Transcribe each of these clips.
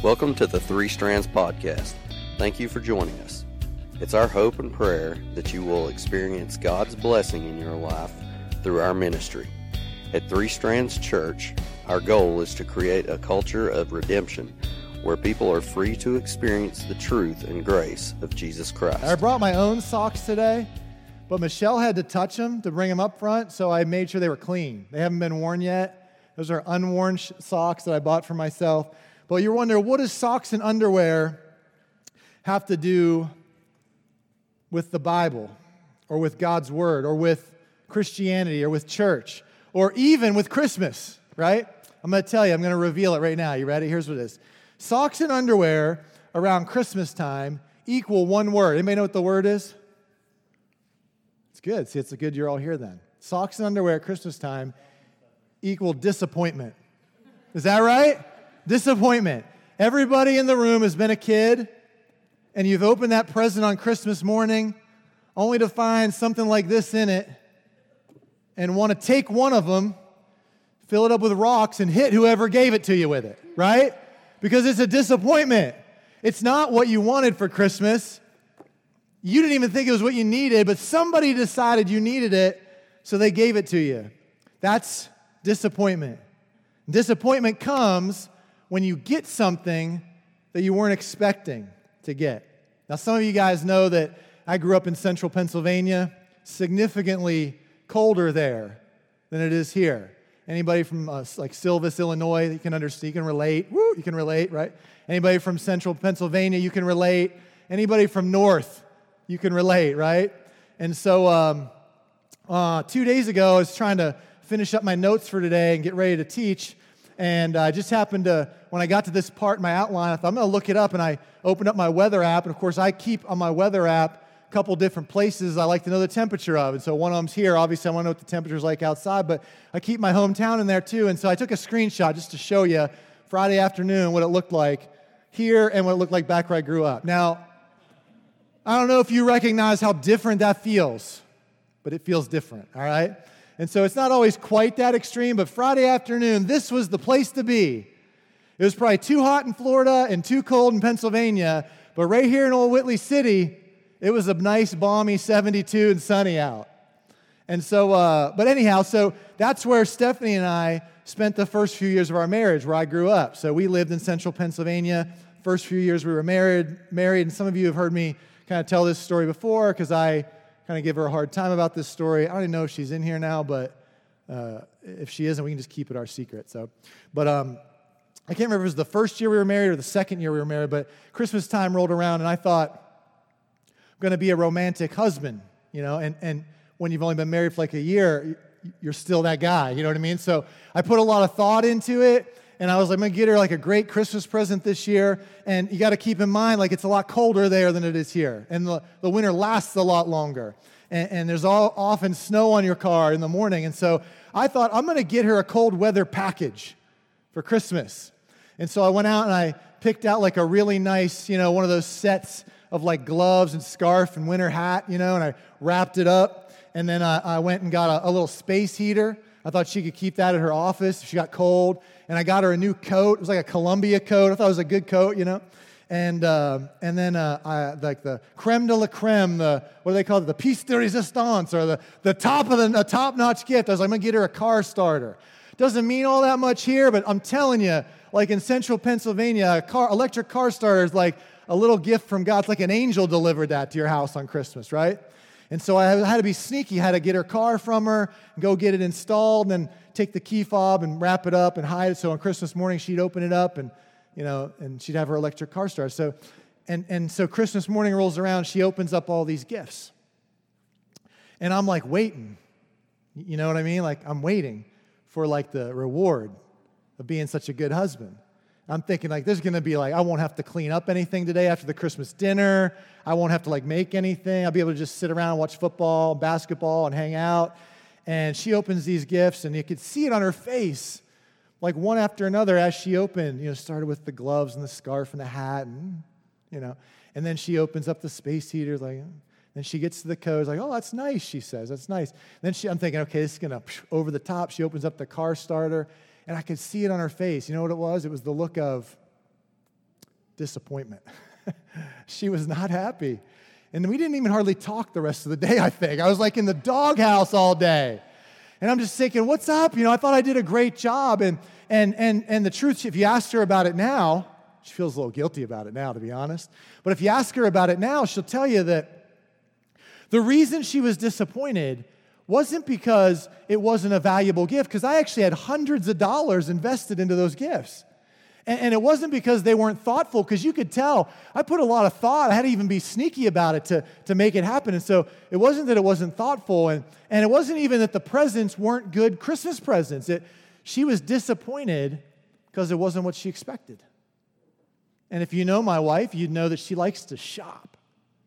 Welcome to the Three Strands Podcast. Thank you for joining us. It's our hope and prayer that you will experience God's blessing in your life through our ministry. At Three Strands Church, our goal is to create a culture of redemption where people are free to experience the truth and grace of Jesus Christ. I brought my own socks today, but Michelle had to touch them to bring them up front, so I made sure they were clean. They haven't been worn yet. Those are unworn sh- socks that I bought for myself. But you're wondering, what does socks and underwear have to do with the Bible or with God's Word or with Christianity or with church or even with Christmas, right? I'm going to tell you, I'm going to reveal it right now. You ready? Here's what it is Socks and underwear around Christmas time equal one word. Anybody know what the word is? It's good. See, it's a good you're all here then. Socks and underwear at Christmas time equal disappointment. Is that right? Disappointment. Everybody in the room has been a kid, and you've opened that present on Christmas morning only to find something like this in it and want to take one of them, fill it up with rocks, and hit whoever gave it to you with it, right? Because it's a disappointment. It's not what you wanted for Christmas. You didn't even think it was what you needed, but somebody decided you needed it, so they gave it to you. That's disappointment. Disappointment comes when you get something that you weren't expecting to get. Now, some of you guys know that I grew up in central Pennsylvania, significantly colder there than it is here. Anybody from uh, like Silvis, Illinois, you can understand, you can relate. Woo, you can relate, right? Anybody from central Pennsylvania, you can relate. Anybody from north, you can relate, right? And so, um, uh, two days ago, I was trying to finish up my notes for today and get ready to teach. And I just happened to, when I got to this part in my outline, I thought, I'm going to look it up. And I opened up my weather app. And of course, I keep on my weather app a couple different places I like to know the temperature of. And so one of them's here. Obviously, I want to know what the temperature's like outside, but I keep my hometown in there too. And so I took a screenshot just to show you Friday afternoon what it looked like here and what it looked like back where I grew up. Now, I don't know if you recognize how different that feels, but it feels different, all right? And so it's not always quite that extreme, but Friday afternoon, this was the place to be. It was probably too hot in Florida and too cold in Pennsylvania, but right here in Old Whitley City, it was a nice, balmy 72 and sunny out. And so, uh, but anyhow, so that's where Stephanie and I spent the first few years of our marriage, where I grew up. So we lived in central Pennsylvania. First few years we were married, married, and some of you have heard me kind of tell this story before because I kind of give her a hard time about this story. I don't even know if she's in here now, but uh, if she isn't, we can just keep it our secret. So, but um, I can't remember if it was the first year we were married or the second year we were married, but Christmas time rolled around, and I thought, I'm going to be a romantic husband, you know, and, and when you've only been married for like a year, you're still that guy, you know what I mean? So I put a lot of thought into it. And I was like, I'm gonna get her like a great Christmas present this year. And you gotta keep in mind, like, it's a lot colder there than it is here. And the, the winter lasts a lot longer. And, and there's all, often snow on your car in the morning. And so I thought, I'm gonna get her a cold weather package for Christmas. And so I went out and I picked out like a really nice, you know, one of those sets of like gloves and scarf and winter hat, you know, and I wrapped it up. And then I, I went and got a, a little space heater. I thought she could keep that at her office if she got cold and I got her a new coat. It was like a Columbia coat. I thought it was a good coat, you know. And uh, and then uh, I, like the creme de la creme, the what do they call it, the piece de resistance, or the, the top of the, the top notch gift. I was like, I'm gonna get her a car starter. Doesn't mean all that much here, but I'm telling you, like in central Pennsylvania, a car, electric car starter is like a little gift from God. It's like an angel delivered that to your house on Christmas, right? And so I had to be sneaky, had to get her car from her, go get it installed, and then take the key fob and wrap it up and hide it. So on Christmas morning, she'd open it up and, you know, and she'd have her electric car started. So, and, and so Christmas morning rolls around, she opens up all these gifts. And I'm like waiting. You know what I mean? Like I'm waiting for like the reward of being such a good husband. I'm thinking like there's gonna be like I won't have to clean up anything today after the Christmas dinner. I won't have to like make anything. I'll be able to just sit around and watch football, basketball, and hang out. And she opens these gifts, and you could see it on her face, like one after another as she opened. You know, started with the gloves and the scarf and the hat, and you know, and then she opens up the space heater, like. Then she gets to the code, like, oh, that's nice, she says. That's nice. Then she, I'm thinking, okay, this is gonna over the top. She opens up the car starter, and I could see it on her face. You know what it was? It was the look of, disappointment. she was not happy. And we didn't even hardly talk the rest of the day, I think. I was like in the doghouse all day. And I'm just thinking, what's up? You know, I thought I did a great job. And, and, and, and the truth, if you asked her about it now, she feels a little guilty about it now, to be honest. But if you ask her about it now, she'll tell you that the reason she was disappointed wasn't because it wasn't a valuable gift, because I actually had hundreds of dollars invested into those gifts. And, and it wasn't because they weren't thoughtful, because you could tell I put a lot of thought. I had to even be sneaky about it to, to make it happen. And so it wasn't that it wasn't thoughtful, and, and it wasn't even that the presents weren't good Christmas presents. It, she was disappointed because it wasn't what she expected. And if you know my wife, you'd know that she likes to shop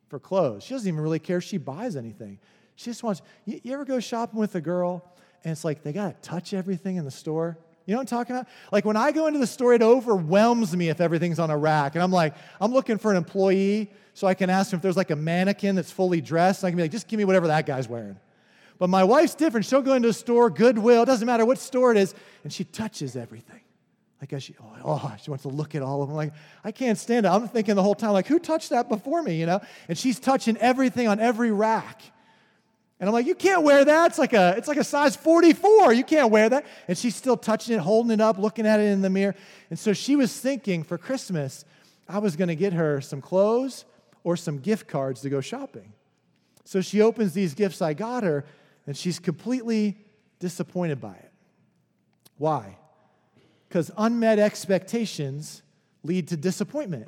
for clothes. She doesn't even really care if she buys anything. She just wants, you, you ever go shopping with a girl and it's like they got to touch everything in the store? You know what I'm talking about? Like when I go into the store, it overwhelms me if everything's on a rack. And I'm like, I'm looking for an employee so I can ask him if there's like a mannequin that's fully dressed. And I can be like, just give me whatever that guy's wearing. But my wife's different. She'll go into a store, Goodwill, doesn't matter what store it is, and she touches everything. Like, she, oh, oh, she wants to look at all of them. Like, I can't stand it. I'm thinking the whole time, like, who touched that before me, you know? And she's touching everything on every rack. And I'm like, you can't wear that. It's like a, it's like a size 44. You can't wear that. And she's still touching it, holding it up, looking at it in the mirror. And so she was thinking for Christmas, I was going to get her some clothes or some gift cards to go shopping. So she opens these gifts I got her, and she's completely disappointed by it. Why? Because unmet expectations lead to disappointment.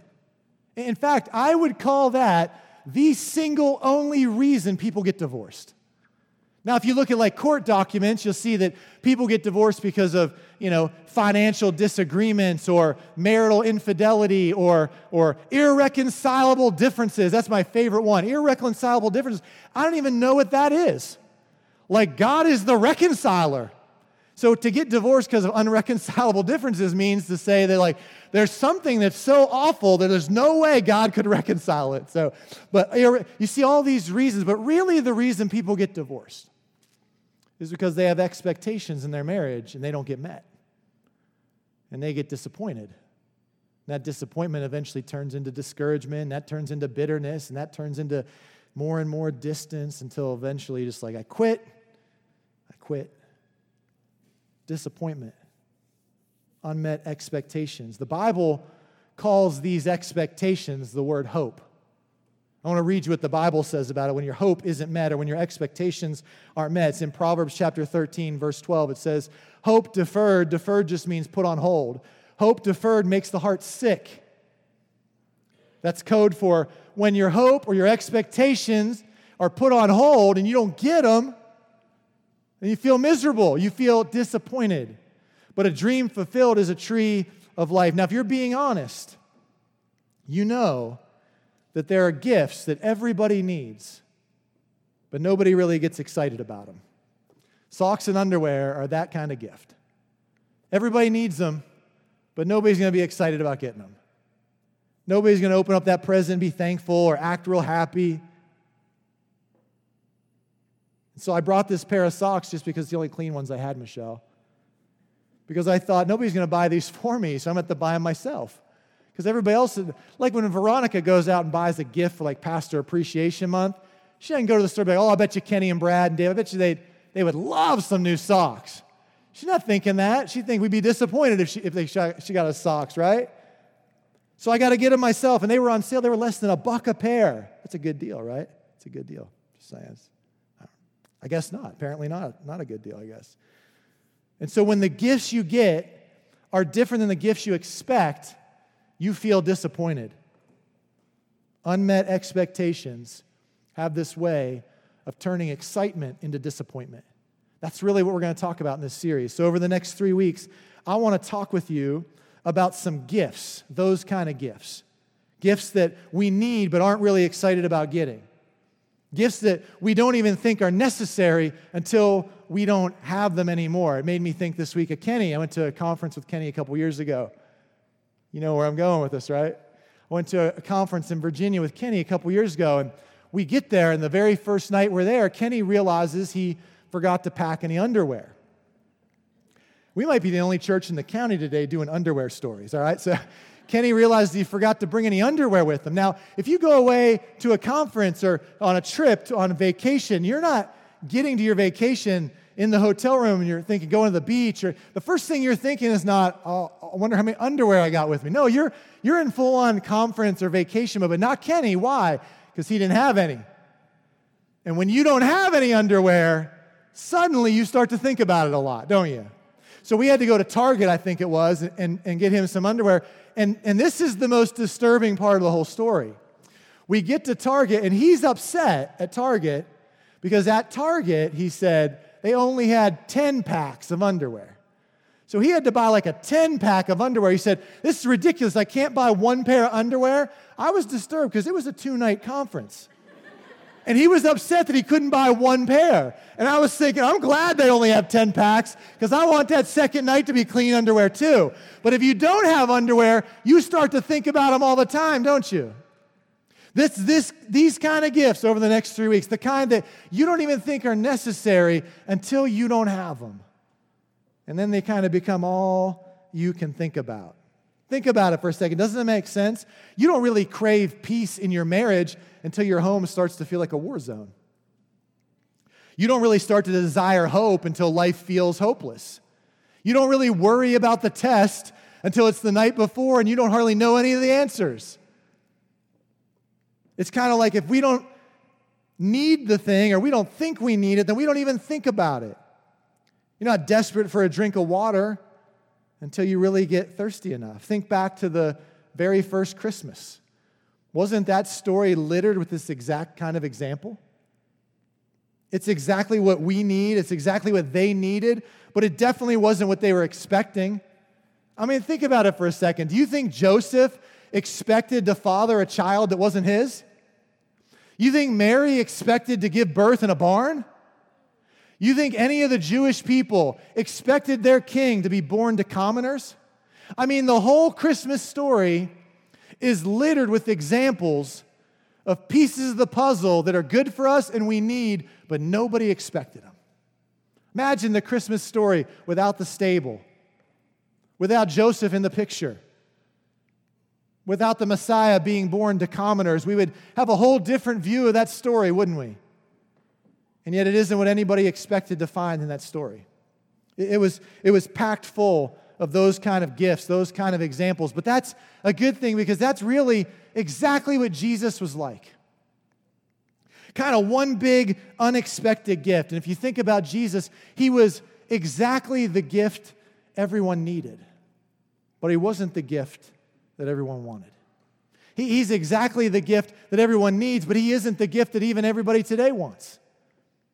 In fact, I would call that the single only reason people get divorced. Now, if you look at like court documents, you'll see that people get divorced because of, you know, financial disagreements or marital infidelity or, or irreconcilable differences. That's my favorite one. Irreconcilable differences. I don't even know what that is. Like, God is the reconciler. So to get divorced because of unreconcilable differences means to say that like there's something that's so awful that there's no way God could reconcile it. So, but you see all these reasons, but really the reason people get divorced is because they have expectations in their marriage and they don't get met. And they get disappointed. And that disappointment eventually turns into discouragement, and that turns into bitterness, and that turns into more and more distance until eventually just like I quit, I quit disappointment, unmet expectations. The Bible calls these expectations the word hope. I want to read you what the Bible says about it when your hope isn't met or when your expectations aren't met. It's in Proverbs chapter 13, verse 12. It says, Hope deferred, deferred just means put on hold. Hope deferred makes the heart sick. That's code for when your hope or your expectations are put on hold and you don't get them, and you feel miserable, you feel disappointed. But a dream fulfilled is a tree of life. Now, if you're being honest, you know that there are gifts that everybody needs, but nobody really gets excited about them. Socks and underwear are that kind of gift. Everybody needs them, but nobody's going to be excited about getting them. Nobody's going to open up that present and be thankful or act real happy. So I brought this pair of socks just because the only clean ones I had, Michelle. Because I thought nobody's going to buy these for me, so I'm going to have to buy them myself. Because everybody else, like when Veronica goes out and buys a gift for like Pastor Appreciation Month, she doesn't go to the store be like, oh, I bet you Kenny and Brad and Dave, I bet you they'd, they would love some new socks. She's not thinking that. She'd think we'd be disappointed if she, if they, she got us socks, right? So I got to get them myself, and they were on sale. They were less than a buck a pair. That's a good deal, right? It's a good deal. Just saying. I guess not. Apparently, not. Not a good deal, I guess. And so, when the gifts you get are different than the gifts you expect, you feel disappointed. Unmet expectations have this way of turning excitement into disappointment. That's really what we're going to talk about in this series. So, over the next three weeks, I want to talk with you about some gifts, those kind of gifts. Gifts that we need but aren't really excited about getting. Gifts that we don't even think are necessary until we don't have them anymore. It made me think this week of Kenny. I went to a conference with Kenny a couple years ago. You know where I'm going with this, right? I went to a conference in Virginia with Kenny a couple years ago, and we get there, and the very first night we're there, Kenny realizes he forgot to pack any underwear. We might be the only church in the county today doing underwear stories, all right? So Kenny realized he forgot to bring any underwear with him. Now, if you go away to a conference or on a trip, to, on a vacation, you're not getting to your vacation in the hotel room and you're thinking going to the beach or the first thing you're thinking is not oh, i wonder how many underwear i got with me. No you're you're in full on conference or vacation mode but not kenny. Why? Because he didn't have any. And when you don't have any underwear suddenly you start to think about it a lot don't you? So we had to go to target i think it was and, and get him some underwear. And, and this is the most disturbing part of the whole story. We get to target and he's upset at target because at target he said they only had 10 packs of underwear. So he had to buy like a 10 pack of underwear. He said, This is ridiculous. I can't buy one pair of underwear. I was disturbed because it was a two night conference. And he was upset that he couldn't buy one pair. And I was thinking, I'm glad they only have 10 packs because I want that second night to be clean underwear too. But if you don't have underwear, you start to think about them all the time, don't you? This, this, these kind of gifts over the next three weeks, the kind that you don't even think are necessary until you don't have them. And then they kind of become all you can think about. Think about it for a second. Doesn't it make sense? You don't really crave peace in your marriage until your home starts to feel like a war zone. You don't really start to desire hope until life feels hopeless. You don't really worry about the test until it's the night before and you don't hardly know any of the answers. It's kind of like if we don't need the thing or we don't think we need it, then we don't even think about it. You're not desperate for a drink of water until you really get thirsty enough. Think back to the very first Christmas. Wasn't that story littered with this exact kind of example? It's exactly what we need, it's exactly what they needed, but it definitely wasn't what they were expecting. I mean, think about it for a second. Do you think Joseph expected to father a child that wasn't his? You think Mary expected to give birth in a barn? You think any of the Jewish people expected their king to be born to commoners? I mean, the whole Christmas story is littered with examples of pieces of the puzzle that are good for us and we need, but nobody expected them. Imagine the Christmas story without the stable, without Joseph in the picture without the Messiah being born to commoners. We would have a whole different view of that story, wouldn't we? And yet, it isn't what anybody expected to find in that story. It was, it was packed full of those kind of gifts, those kind of examples. But that's a good thing because that's really exactly what Jesus was like. Kind of one big unexpected gift. And if you think about Jesus, he was exactly the gift everyone needed, but he wasn't the gift that everyone wanted. He, he's exactly the gift that everyone needs, but he isn't the gift that even everybody today wants.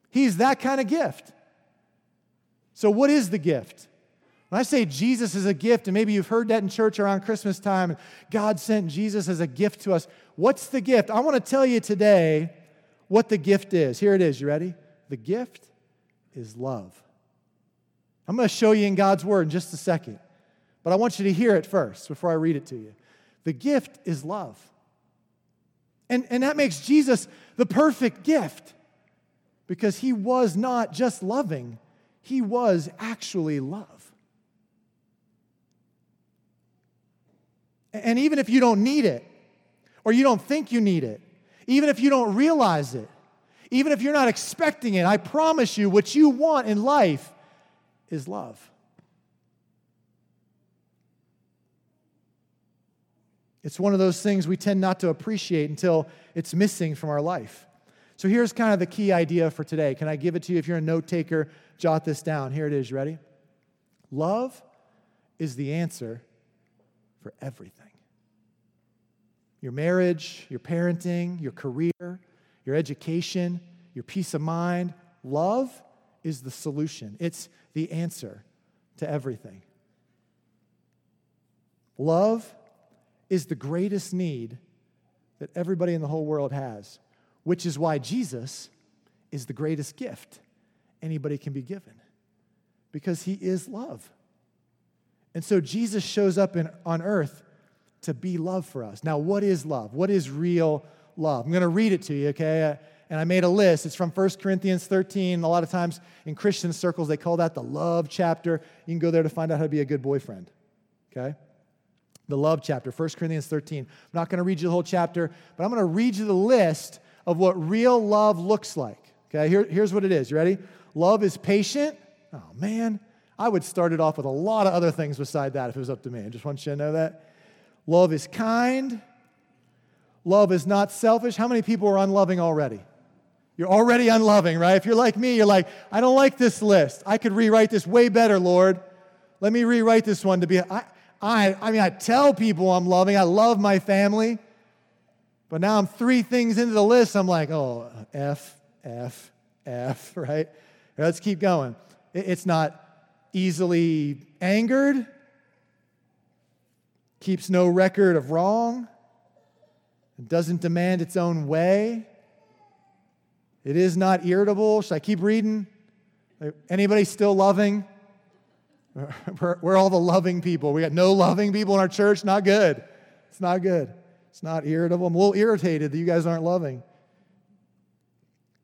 He's that kind of gift. So, what is the gift? When I say Jesus is a gift, and maybe you've heard that in church around Christmas time, God sent Jesus as a gift to us. What's the gift? I want to tell you today what the gift is. Here it is. You ready? The gift is love. I'm going to show you in God's Word in just a second. But I want you to hear it first before I read it to you. The gift is love. And, and that makes Jesus the perfect gift because he was not just loving, he was actually love. And even if you don't need it, or you don't think you need it, even if you don't realize it, even if you're not expecting it, I promise you what you want in life is love. It's one of those things we tend not to appreciate until it's missing from our life. So here's kind of the key idea for today. Can I give it to you? If you're a note taker, jot this down. Here it is. You ready? Love is the answer for everything your marriage, your parenting, your career, your education, your peace of mind. Love is the solution, it's the answer to everything. Love is the greatest need that everybody in the whole world has, which is why Jesus is the greatest gift anybody can be given because he is love. And so Jesus shows up in, on earth to be love for us. Now, what is love? What is real love? I'm going to read it to you, okay? And I made a list. It's from 1 Corinthians 13. A lot of times in Christian circles, they call that the love chapter. You can go there to find out how to be a good boyfriend, okay? The love chapter, 1 Corinthians 13. I'm not going to read you the whole chapter, but I'm going to read you the list of what real love looks like. Okay, Here, here's what it is. You ready? Love is patient. Oh, man. I would start it off with a lot of other things beside that if it was up to me. I just want you to know that. Love is kind. Love is not selfish. How many people are unloving already? You're already unloving, right? If you're like me, you're like, I don't like this list. I could rewrite this way better, Lord. Let me rewrite this one to be. I, I, I mean, I tell people I'm loving. I love my family. But now I'm three things into the list. I'm like, oh, F, F, F, right? Let's keep going. It's not easily angered, keeps no record of wrong, doesn't demand its own way. It is not irritable. Should I keep reading? Anybody still loving? We're, all the loving people. We got no loving people in our church. Not good. It's not good. It's not irritable. I'm a little irritated that you guys aren't loving.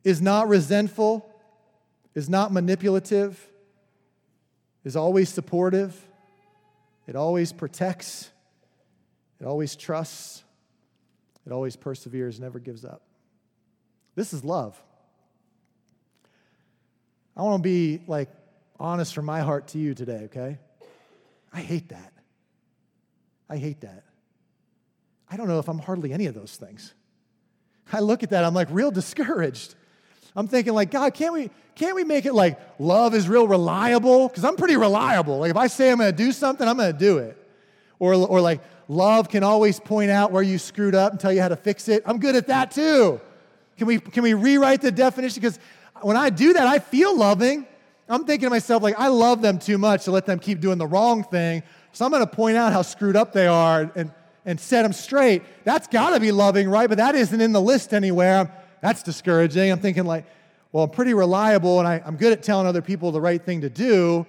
Is not resentful, is not manipulative, is always supportive, it always protects, it always trusts, it always perseveres, never gives up. This is love. I want to be like honest from my heart to you today, okay? I hate that. I hate that. I don't know if I'm hardly any of those things. I look at that, I'm like real discouraged. I'm thinking like, God, can't we can't we make it like love is real reliable? Because I'm pretty reliable. Like if I say I'm gonna do something, I'm gonna do it. Or, or like love can always point out where you screwed up and tell you how to fix it. I'm good at that too. Can we can we rewrite the definition? Because when I do that, I feel loving. I'm thinking to myself, like, I love them too much to let them keep doing the wrong thing. So I'm going to point out how screwed up they are and, and set them straight. That's got to be loving, right? But that isn't in the list anywhere. That's discouraging. I'm thinking, like, well, I'm pretty reliable and I, am good at telling other people the right thing to do.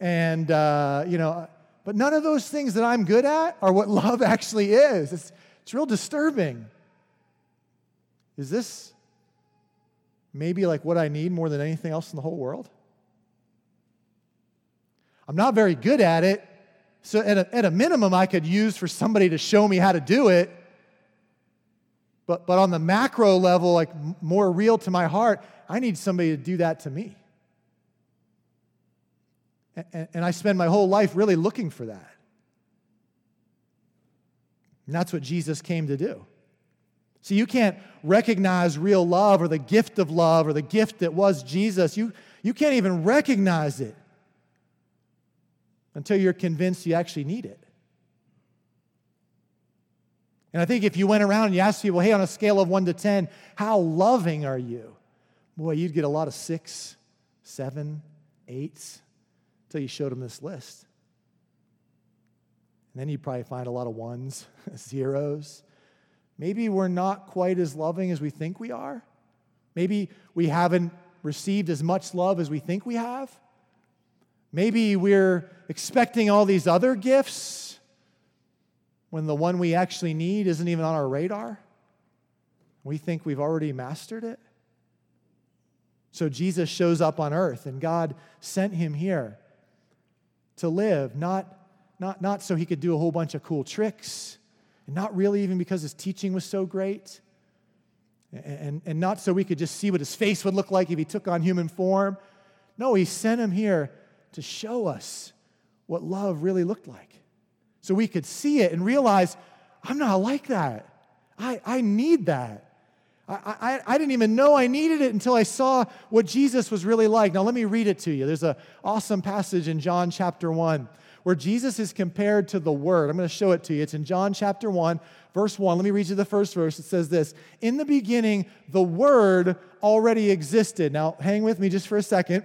And, uh, you know, but none of those things that I'm good at are what love actually is. It's, it's real disturbing. Is this maybe like what I need more than anything else in the whole world? I'm not very good at it. So, at a, at a minimum, I could use for somebody to show me how to do it. But, but on the macro level, like more real to my heart, I need somebody to do that to me. And, and I spend my whole life really looking for that. And that's what Jesus came to do. See, you can't recognize real love or the gift of love or the gift that was Jesus. You, you can't even recognize it until you're convinced you actually need it. And I think if you went around and you asked people, hey, on a scale of one to 10, how loving are you? Boy, you'd get a lot of six, seven, eights until you showed them this list. And then you'd probably find a lot of ones, zeros. Maybe we're not quite as loving as we think we are. Maybe we haven't received as much love as we think we have. Maybe we're expecting all these other gifts when the one we actually need isn't even on our radar. We think we've already mastered it. So Jesus shows up on earth, and God sent him here to live, not, not, not so he could do a whole bunch of cool tricks, and not really even because his teaching was so great, and, and not so we could just see what his face would look like if he took on human form. No, he sent him here to show us what love really looked like. So we could see it and realize, I'm not like that. I, I need that. I, I, I didn't even know I needed it until I saw what Jesus was really like. Now, let me read it to you. There's an awesome passage in John chapter 1 where Jesus is compared to the Word. I'm going to show it to you. It's in John chapter 1, verse 1. Let me read you the first verse. It says this In the beginning, the Word already existed. Now, hang with me just for a second.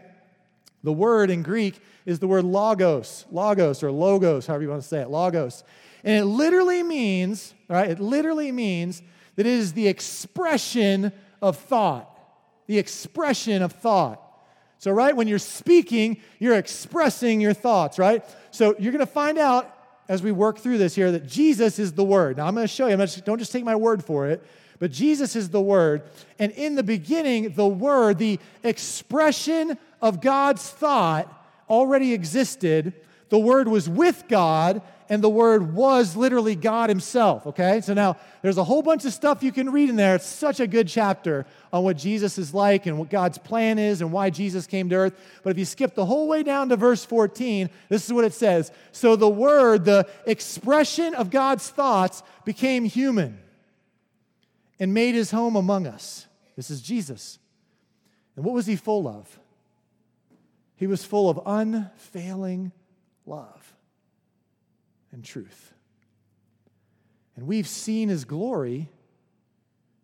The word in Greek is the word logos, logos or logos, however you want to say it, logos. And it literally means, right, it literally means that it is the expression of thought. The expression of thought. So, right, when you're speaking, you're expressing your thoughts, right? So, you're going to find out as we work through this here that Jesus is the Word. Now, I'm going to show you, just, don't just take my word for it, but Jesus is the Word. And in the beginning, the Word, the expression of God's thought already existed. the Word was with God, and the Word was literally God Himself, okay? So now there's a whole bunch of stuff you can read in there. It's such a good chapter on what Jesus is like and what God's plan is and why Jesus came to earth. But if you skip the whole way down to verse 14, this is what it says So the Word, the expression of God's thoughts, became human and made His home among us. This is Jesus. And what was He full of? He was full of unfailing love and truth. And we've seen his glory,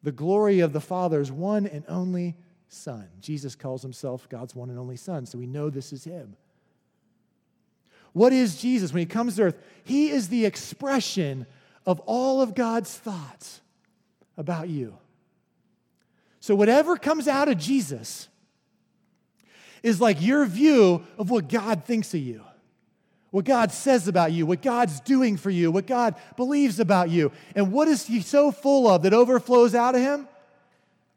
the glory of the Father's one and only Son. Jesus calls himself God's one and only Son, so we know this is him. What is Jesus when he comes to earth? He is the expression of all of God's thoughts about you. So, whatever comes out of Jesus is like your view of what God thinks of you what God says about you, what God's doing for you, what God believes about you. And what is He so full of that overflows out of Him?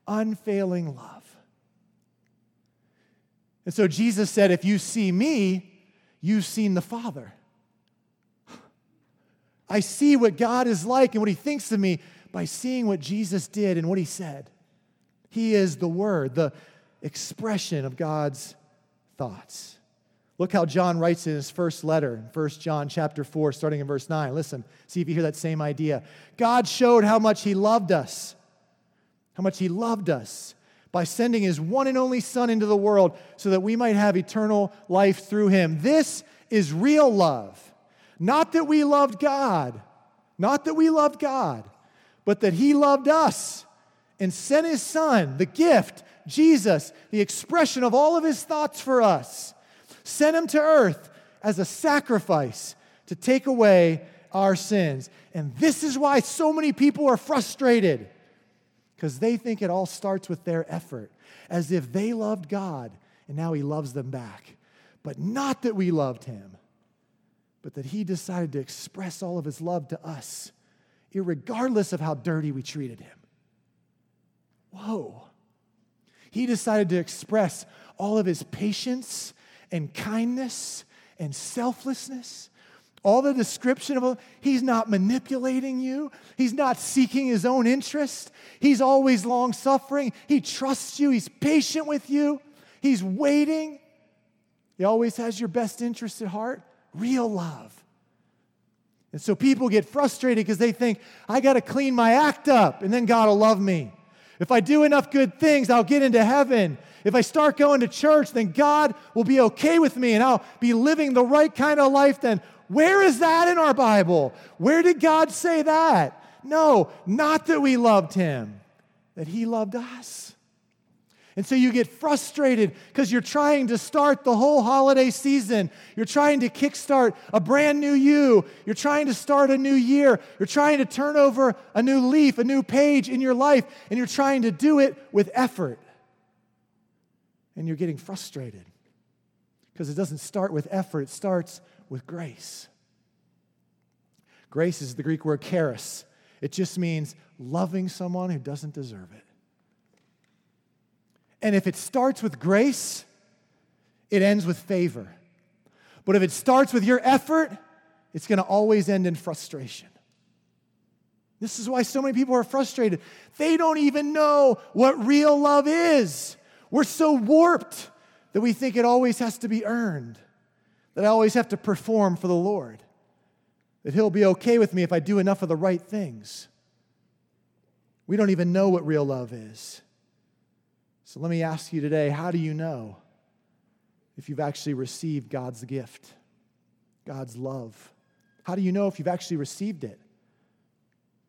Unfailing love. And so Jesus said, If you see me, you've seen the Father. I see what God is like and what He thinks of me by seeing what Jesus did and what He said. He is the Word, the expression of God's thoughts. Look how John writes in his first letter, 1 John chapter 4, starting in verse 9. Listen, see if you hear that same idea. God showed how much he loved us, how much he loved us by sending his one and only Son into the world so that we might have eternal life through him. This is real love. Not that we loved God, not that we loved God, but that he loved us and sent his Son, the gift, Jesus, the expression of all of his thoughts for us sent him to earth as a sacrifice to take away our sins. And this is why so many people are frustrated because they think it all starts with their effort, as if they loved God and now he loves them back. But not that we loved him, but that he decided to express all of his love to us, regardless of how dirty we treated him. Whoa. He decided to express all of his patience and kindness and selflessness. All the description of he's not manipulating you. He's not seeking his own interest. He's always long suffering. He trusts you. He's patient with you. He's waiting. He always has your best interest at heart. Real love. And so people get frustrated because they think, I got to clean my act up and then God will love me. If I do enough good things, I'll get into heaven. If I start going to church, then God will be okay with me and I'll be living the right kind of life then. Where is that in our Bible? Where did God say that? No, not that we loved him, that he loved us. And so you get frustrated because you're trying to start the whole holiday season. You're trying to kickstart a brand new you. You're trying to start a new year. You're trying to turn over a new leaf, a new page in your life, and you're trying to do it with effort. And you're getting frustrated because it doesn't start with effort, it starts with grace. Grace is the Greek word charis, it just means loving someone who doesn't deserve it. And if it starts with grace, it ends with favor. But if it starts with your effort, it's going to always end in frustration. This is why so many people are frustrated. They don't even know what real love is. We're so warped that we think it always has to be earned, that I always have to perform for the Lord, that He'll be okay with me if I do enough of the right things. We don't even know what real love is. So let me ask you today how do you know if you've actually received God's gift, God's love? How do you know if you've actually received it?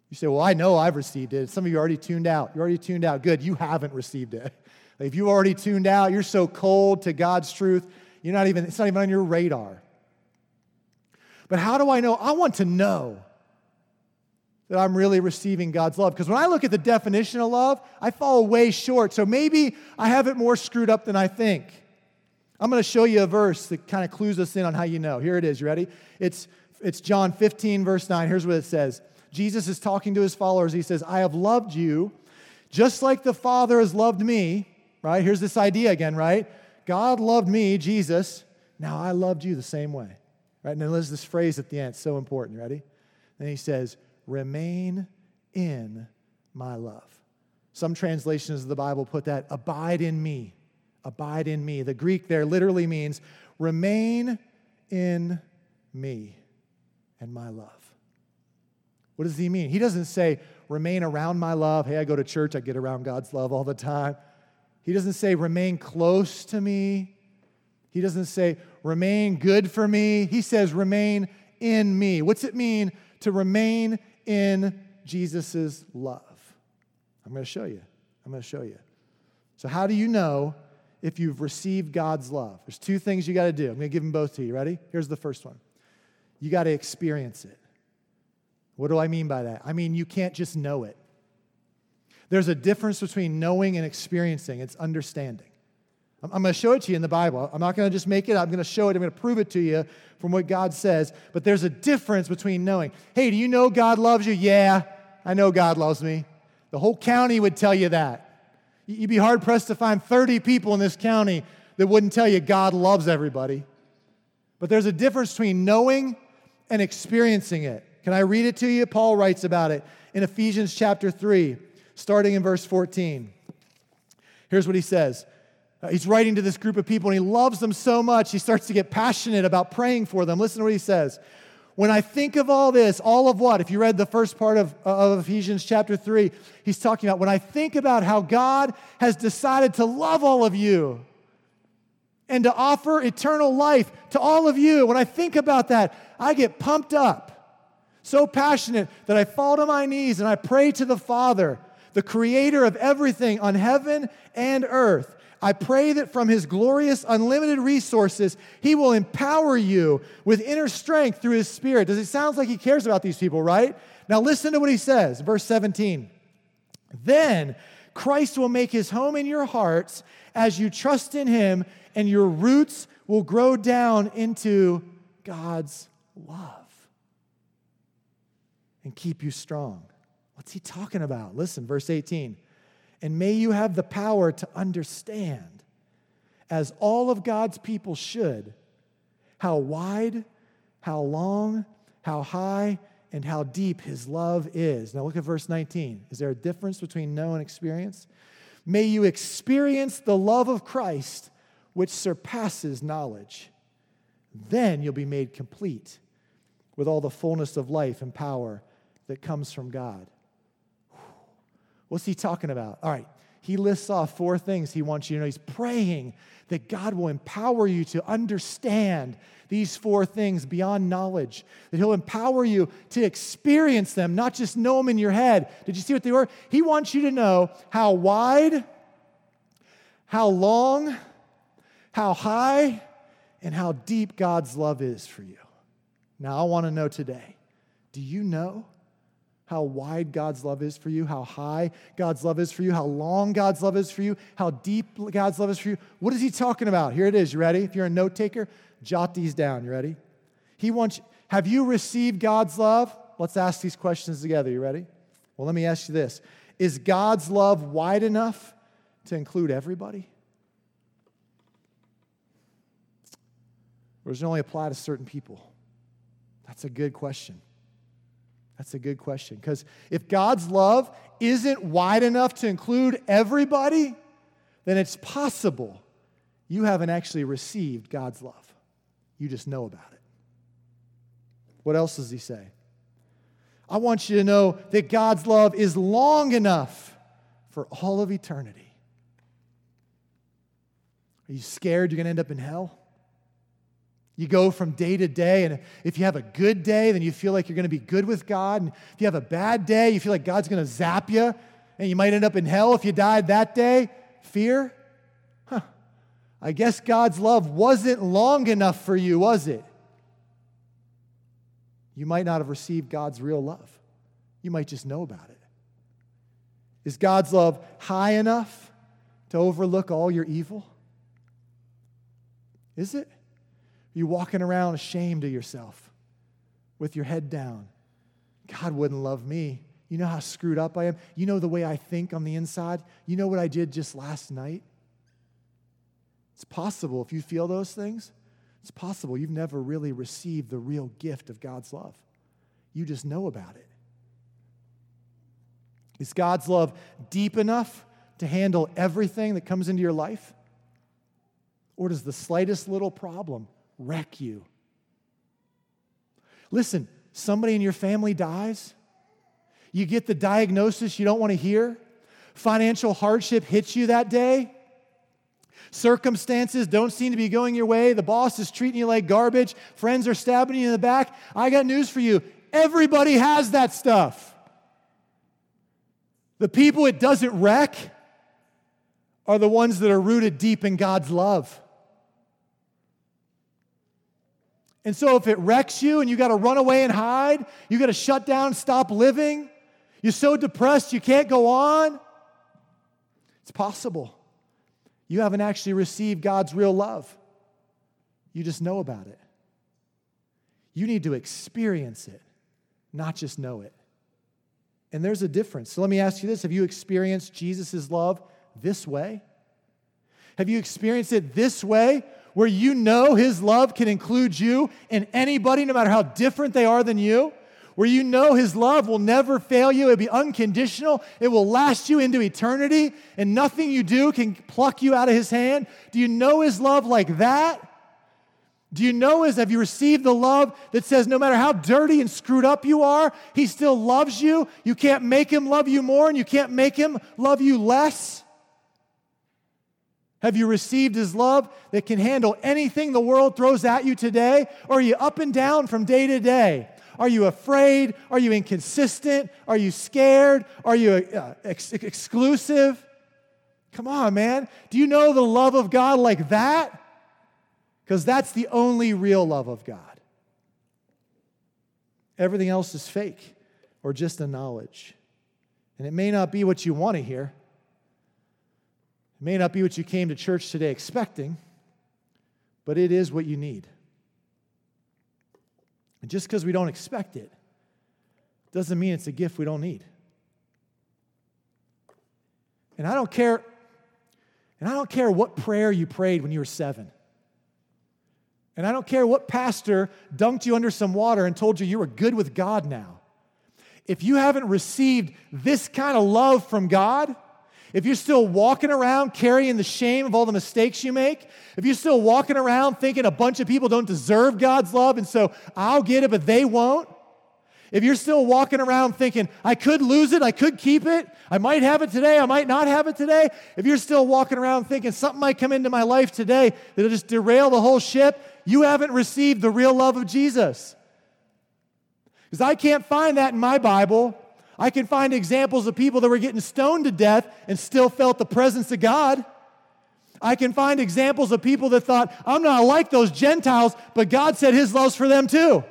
You say, Well, I know I've received it. Some of you already tuned out. You're already tuned out. Good. You haven't received it. If you already tuned out, you're so cold to God's truth, you're not even, it's not even on your radar. But how do I know? I want to know that I'm really receiving God's love. Because when I look at the definition of love, I fall way short. So maybe I have it more screwed up than I think. I'm going to show you a verse that kind of clues us in on how you know. Here it is. You ready? It's, it's John 15, verse 9. Here's what it says Jesus is talking to his followers. He says, I have loved you just like the Father has loved me. Right? Here's this idea again, right? God loved me, Jesus. Now I loved you the same way. Right? And then there's this phrase at the end, so important. Ready? Then he says, remain in my love. Some translations of the Bible put that, abide in me. Abide in me. The Greek there literally means, remain in me and my love. What does he mean? He doesn't say, remain around my love. Hey, I go to church, I get around God's love all the time. He doesn't say, remain close to me. He doesn't say, remain good for me. He says, remain in me. What's it mean to remain in Jesus' love? I'm going to show you. I'm going to show you. So, how do you know if you've received God's love? There's two things you got to do. I'm going to give them both to you. Ready? Here's the first one you got to experience it. What do I mean by that? I mean, you can't just know it. There's a difference between knowing and experiencing, it's understanding. I'm going to show it to you in the Bible. I'm not going to just make it. I'm going to show it. I'm going to prove it to you from what God says. But there's a difference between knowing. Hey, do you know God loves you? Yeah, I know God loves me. The whole county would tell you that. You'd be hard pressed to find 30 people in this county that wouldn't tell you God loves everybody. But there's a difference between knowing and experiencing it. Can I read it to you? Paul writes about it in Ephesians chapter 3, starting in verse 14. Here's what he says. Uh, he's writing to this group of people and he loves them so much, he starts to get passionate about praying for them. Listen to what he says. When I think of all this, all of what? If you read the first part of, of Ephesians chapter 3, he's talking about when I think about how God has decided to love all of you and to offer eternal life to all of you, when I think about that, I get pumped up. So passionate that I fall to my knees and I pray to the Father, the creator of everything on heaven and earth I pray that from his glorious, unlimited resources, he will empower you with inner strength through his spirit. Does it sound like he cares about these people, right? Now listen to what he says, verse 17. Then Christ will make his home in your hearts as you trust in him, and your roots will grow down into God's love and keep you strong. What's he talking about? Listen, verse 18. And may you have the power to understand, as all of God's people should, how wide, how long, how high, and how deep his love is. Now look at verse 19. Is there a difference between know and experience? May you experience the love of Christ, which surpasses knowledge. Then you'll be made complete with all the fullness of life and power that comes from God. What's he talking about? All right, he lists off four things he wants you to know. He's praying that God will empower you to understand these four things beyond knowledge, that He'll empower you to experience them, not just know them in your head. Did you see what they were? He wants you to know how wide, how long, how high, and how deep God's love is for you. Now, I want to know today do you know? How wide God's love is for you, how high God's love is for you, how long God's love is for you, how deep God's love is for you. What is he talking about? Here it is. You ready? If you're a note taker, jot these down. You ready? He wants, have you received God's love? Let's ask these questions together. You ready? Well, let me ask you this Is God's love wide enough to include everybody? Or does it only apply to certain people? That's a good question. That's a good question. Because if God's love isn't wide enough to include everybody, then it's possible you haven't actually received God's love. You just know about it. What else does he say? I want you to know that God's love is long enough for all of eternity. Are you scared you're going to end up in hell? You go from day to day, and if you have a good day, then you feel like you're going to be good with God. And if you have a bad day, you feel like God's going to zap you, and you might end up in hell if you died that day. Fear? Huh. I guess God's love wasn't long enough for you, was it? You might not have received God's real love. You might just know about it. Is God's love high enough to overlook all your evil? Is it? You walking around ashamed of yourself with your head down. God wouldn't love me. You know how screwed up I am? You know the way I think on the inside? You know what I did just last night? It's possible if you feel those things, It's possible you've never really received the real gift of God's love. You just know about it. Is God's love deep enough to handle everything that comes into your life? Or does the slightest little problem wreck you? Listen, somebody in your family dies, you get the diagnosis you don't want to hear, financial hardship hits you that day, circumstances don't seem to be going your way, the boss is treating you like garbage, friends are stabbing you in the back. I got news for you. Everybody has that stuff. The people it doesn't wreck are the ones that are rooted deep in God's love. And so if it wrecks you and you got to run away and hide, you got to shut down, stop living, you're so depressed you can't go on, it's possible. You haven't actually received God's real love. You just know about it. You need to experience it, not just know it. And there's a difference. So let me ask you this Have you experienced Jesus' love this way? Have you experienced it this way where you know His love can include you and anybody, no matter how different they are than you? Where you know His love will never fail you, it'll be unconditional, it will last you into eternity, and nothing you do can pluck you out of His hand? Do you know His love like that? Do you know His, have you received the love that says no matter how dirty and screwed up you are, He still loves you? You can't make Him love you more, and you can't make Him love you less? Have you received his love that can handle anything the world throws at you today? Or are you up and down from day to day? Are you afraid? Are you inconsistent? Are you scared? Are you uh, ex- exclusive? Come on, man. Do you know the love of God like that? Because that's the only real love of God. Everything else is fake or just a knowledge. And it may not be what you want to hear. It may not be what you came to church today expecting, but it is what you need. And just because we don't expect it doesn't mean it's a gift we don't need. And I don't care and I don't care what prayer you prayed when you were 7. And I don't care what pastor dunked you under some water and told you you were good with God now. If you haven't received this kind of love from God, if you're still walking around carrying the shame of all the mistakes you make, if you're still walking around thinking a bunch of people don't deserve God's love and so I'll get it, but they won't, if you're still walking around thinking, I could lose it, I could keep it, I might have it today, I might not have it today, if you're still walking around thinking something might come into my life today that'll just derail the whole ship, you haven't received the real love of Jesus. Because I can't find that in my Bible. I can find examples of people that were getting stoned to death and still felt the presence of God. I can find examples of people that thought, I'm not like those Gentiles, but God said his love's for them too.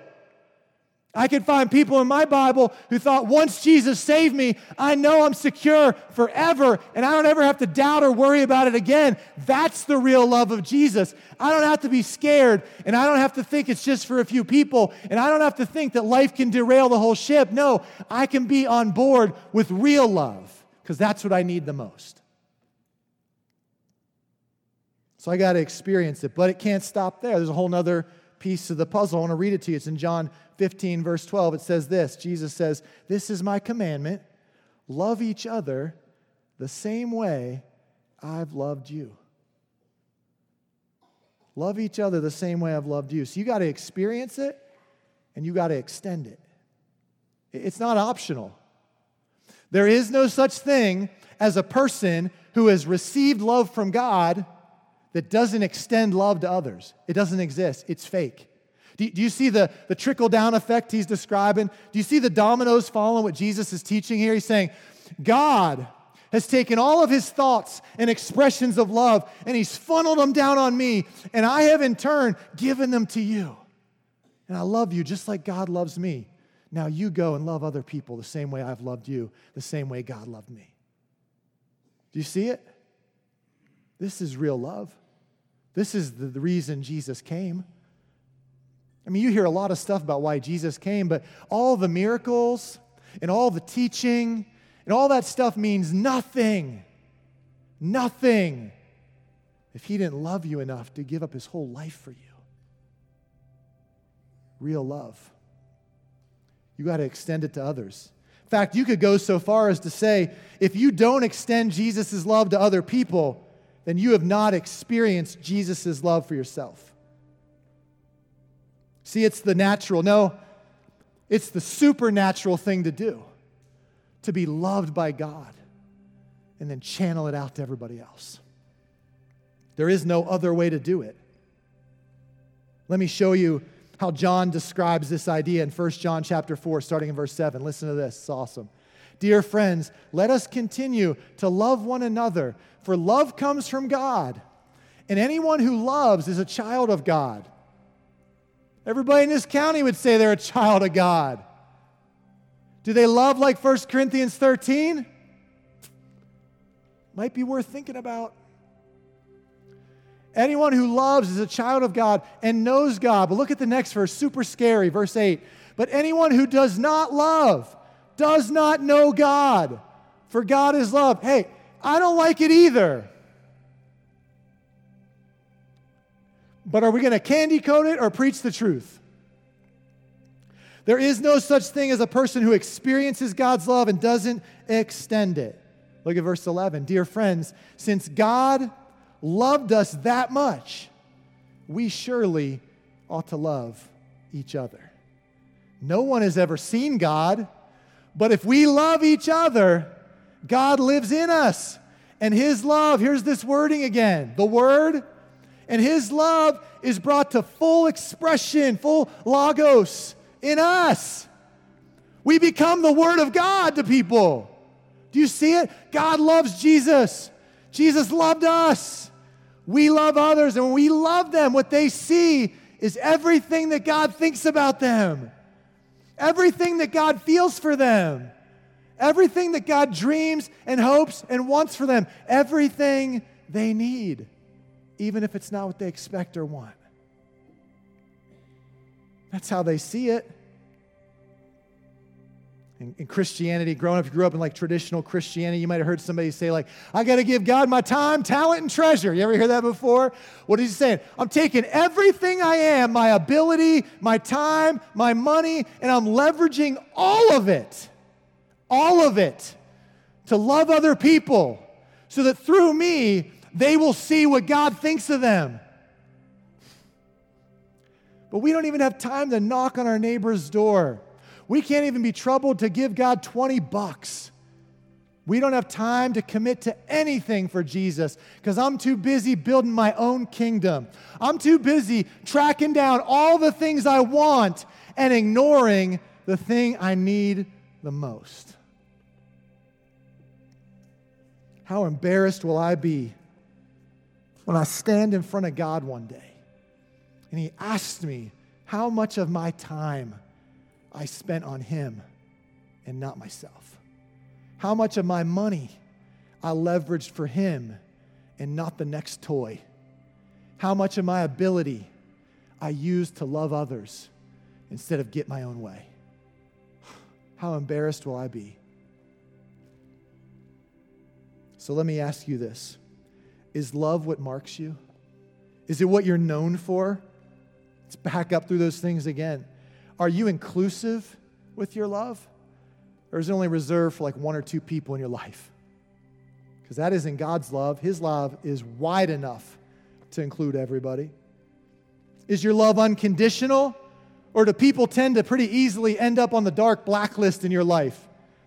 I can find people in my Bible who thought, once Jesus saved me, I know I'm secure forever and I don't ever have to doubt or worry about it again. That's the real love of Jesus. I don't have to be scared and I don't have to think it's just for a few people and I don't have to think that life can derail the whole ship. No, I can be on board with real love because that's what I need the most. So I got to experience it, but it can't stop there. There's a whole other piece of the puzzle. I want to read it to you. It's in John 15, verse 12. It says this Jesus says, This is my commandment love each other the same way I've loved you. Love each other the same way I've loved you. So you got to experience it and you got to extend it. It's not optional. There is no such thing as a person who has received love from God that doesn't extend love to others. It doesn't exist, it's fake. Do, do you see the, the trickle down effect he's describing? Do you see the dominoes falling, what Jesus is teaching here? He's saying, God has taken all of his thoughts and expressions of love and he's funneled them down on me, and I have in turn given them to you. And I love you just like God loves me. Now you go and love other people the same way I've loved you, the same way God loved me. Do you see it? This is real love. This is the, the reason Jesus came. I mean, you hear a lot of stuff about why Jesus came, but all the miracles and all the teaching and all that stuff means nothing. Nothing if he didn't love you enough to give up his whole life for you. real love. You got to extend it to others. In fact, you could go so far as to say if you don't extend Jesus' love to other people, then you have not experienced Jesus' love for yourself. See, it's the natural. No, it's the supernatural thing to do to be loved by God and then channel it out to everybody else. There is no other way to do it. Let me show you how John describes this idea in 1 John chapter 4 starting in verse 7. Listen to this. It's awesome. Dear friends, let us continue to love one another, for love comes from God. And anyone who loves is a child of God. Everybody in this county would say they're a child of God. Do they love like 1 Corinthians 13? Might be worth thinking about. Anyone who loves is a child of God and knows God. But look at the next verse, super scary, verse 8. But anyone who does not love does not know God, for God is love. Hey, I don't like it either. But are we going to candy coat it or preach the truth? There is no such thing as a person who experiences God's love and doesn't extend it. Look at verse 11. Dear friends, since God loved us that much, we surely ought to love each other. No one has ever seen God, but if we love each other, God lives in us. And His love, here's this wording again the Word, and His love is brought to full expression, full logos in us. We become the Word of God to people. Do you see it? God loves Jesus. Jesus loved us. We love others. And when we love them, what they see is everything that God thinks about them, everything that God feels for them, everything that God dreams and hopes and wants for them, everything they need, even if it's not what they expect or want. That's how they see it in, in, Christianity, growing up, you grew up in like traditional Christianity, you might have heard somebody say, like, I got to give God my time, talent, and treasure. You ever hear that before? What is he saying? I'm taking everything I am, my ability, my time, my money, and I'm leveraging all of it, all of it, to love other people so that through me, they will see what God thinks of them. But we don't even have time to knock on our neighbor's door. We can't even be troubled to give God 20 bucks. We don't have time to commit to anything for Jesus because I'm too busy building my own kingdom. I'm too busy tracking down all the things I want and ignoring the thing I need the most. How embarrassed will I be when I stand in front of God one day and He asks me how much of my time I spent on Him and not myself? How much of my money I leveraged for Him and not the next toy? How much of my ability I used to love others instead of get my own way? How embarrassed will I be? So let me ask you this Is love what marks you? Is it what you're known for? Let's back up through those things again. Are you inclusive with your love? Or is it only reserved for like one or two people in your life? Because that isn't God's love. His love is wide enough to include everybody. Is your love unconditional? Or do people tend to pretty easily end up on the dark blacklist in your life,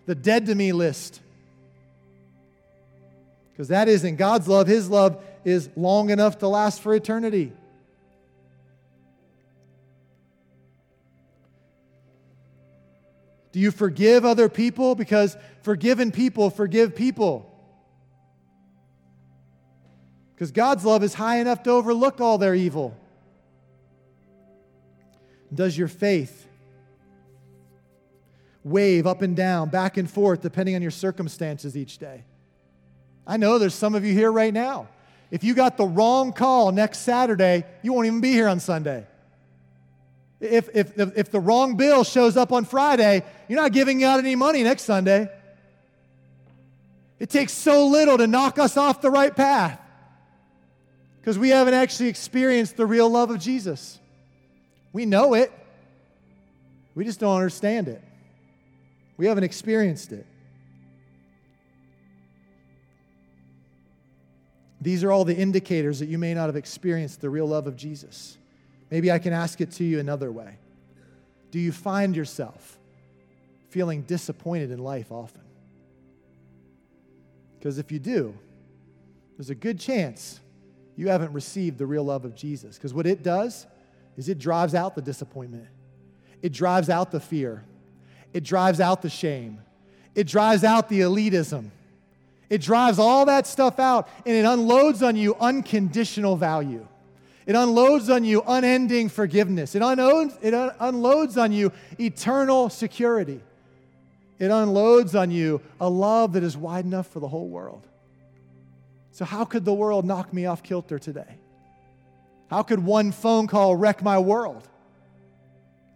the dead to me list? Because that isn't God's love. His love is long enough to last for eternity. Do you forgive other people? Because forgiven people forgive people. Because God's love is high enough to overlook all their evil. Does your faith wave up and down, back and forth, depending on your circumstances each day? I know there's some of you here right now. If you got the wrong call next Saturday, you won't even be here on Sunday. If, if, if the wrong bill shows up on Friday, you're not giving out any money next Sunday. It takes so little to knock us off the right path because we haven't actually experienced the real love of Jesus. We know it, We just don't understand it. We haven't experienced it. These are all the indicators that you may not have experienced the real love of Jesus. Maybe I can ask it to you another way. Do you find yourself feeling disappointed in life often? Because if you do, there's a good chance you haven't received the real love of Jesus. Because what it does is it drives out the disappointment, it drives out the fear, it drives out the shame, it drives out the elitism. It drives all that stuff out and it unloads on you unconditional value. It unloads on you unending forgiveness. It, unloads, it un- unloads on you eternal security. It unloads on you a love that is wide enough for the whole world. So, how could the world knock me off kilter today? How could one phone call wreck my world?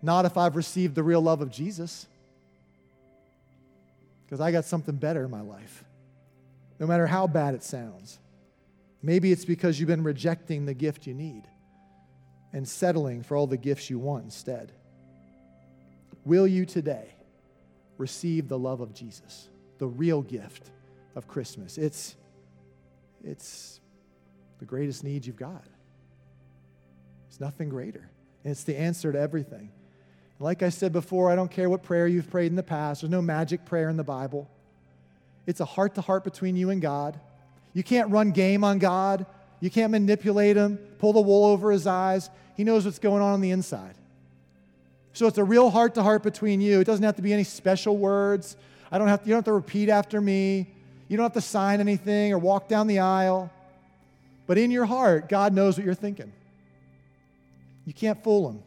Not if I've received the real love of Jesus. Because I got something better in my life, no matter how bad it sounds. Maybe it's because you've been rejecting the gift you need and settling for all the gifts you want instead. Will you today receive the love of Jesus, the real gift of Christmas? It's, it's the greatest need you've got. It's nothing greater. And it's the answer to everything. Like I said before, I don't care what prayer you've prayed in the past, there's no magic prayer in the Bible. It's a heart to heart between you and God. You can't run game on God. You can't manipulate him, pull the wool over his eyes. He knows what's going on on the inside. So it's a real heart to heart between you. It doesn't have to be any special words. I don't have to, you don't have to repeat after me. You don't have to sign anything or walk down the aisle. But in your heart, God knows what you're thinking. You can't fool him.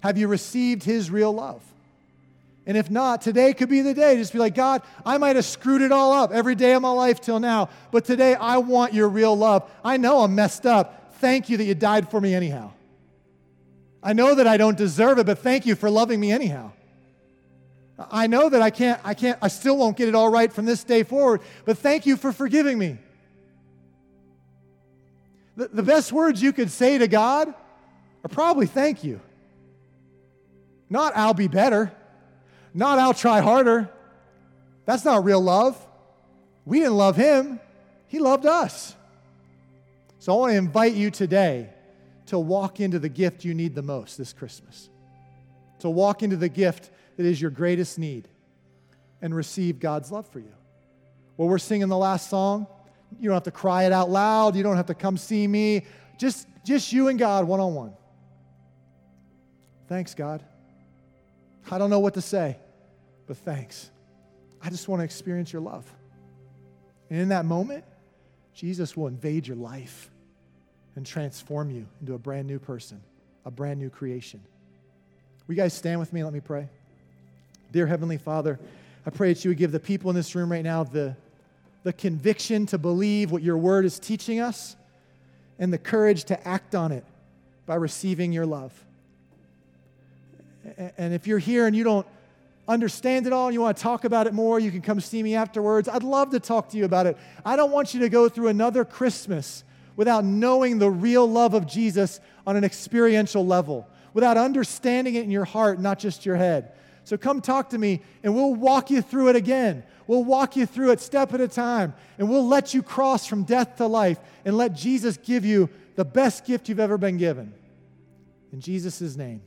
Have you received his real love? And if not, today could be the day. Just be like, God, I might have screwed it all up every day of my life till now, but today I want your real love. I know I'm messed up. Thank you that you died for me anyhow. I know that I don't deserve it, but thank you for loving me anyhow. I know that I can't, I can't, I still won't get it all right from this day forward, but thank you for forgiving me. The, the best words you could say to God are probably thank you. Not I'll be better. Not I'll try harder. That's not real love. We didn't love him, he loved us. So I want to invite you today to walk into the gift you need the most this Christmas. To walk into the gift that is your greatest need and receive God's love for you. Well, we're singing the last song. You don't have to cry it out loud. You don't have to come see me. Just, just you and God one on one. Thanks, God. I don't know what to say, but thanks. I just want to experience your love. And in that moment, Jesus will invade your life and transform you into a brand new person, a brand new creation. Will you guys stand with me? Let me pray. Dear Heavenly Father, I pray that you would give the people in this room right now the, the conviction to believe what your word is teaching us and the courage to act on it by receiving your love. And if you're here and you don't understand it all and you want to talk about it more, you can come see me afterwards. I'd love to talk to you about it. I don't want you to go through another Christmas without knowing the real love of Jesus on an experiential level, without understanding it in your heart, not just your head. So come talk to me and we'll walk you through it again. We'll walk you through it step at a time and we'll let you cross from death to life and let Jesus give you the best gift you've ever been given. In Jesus' name.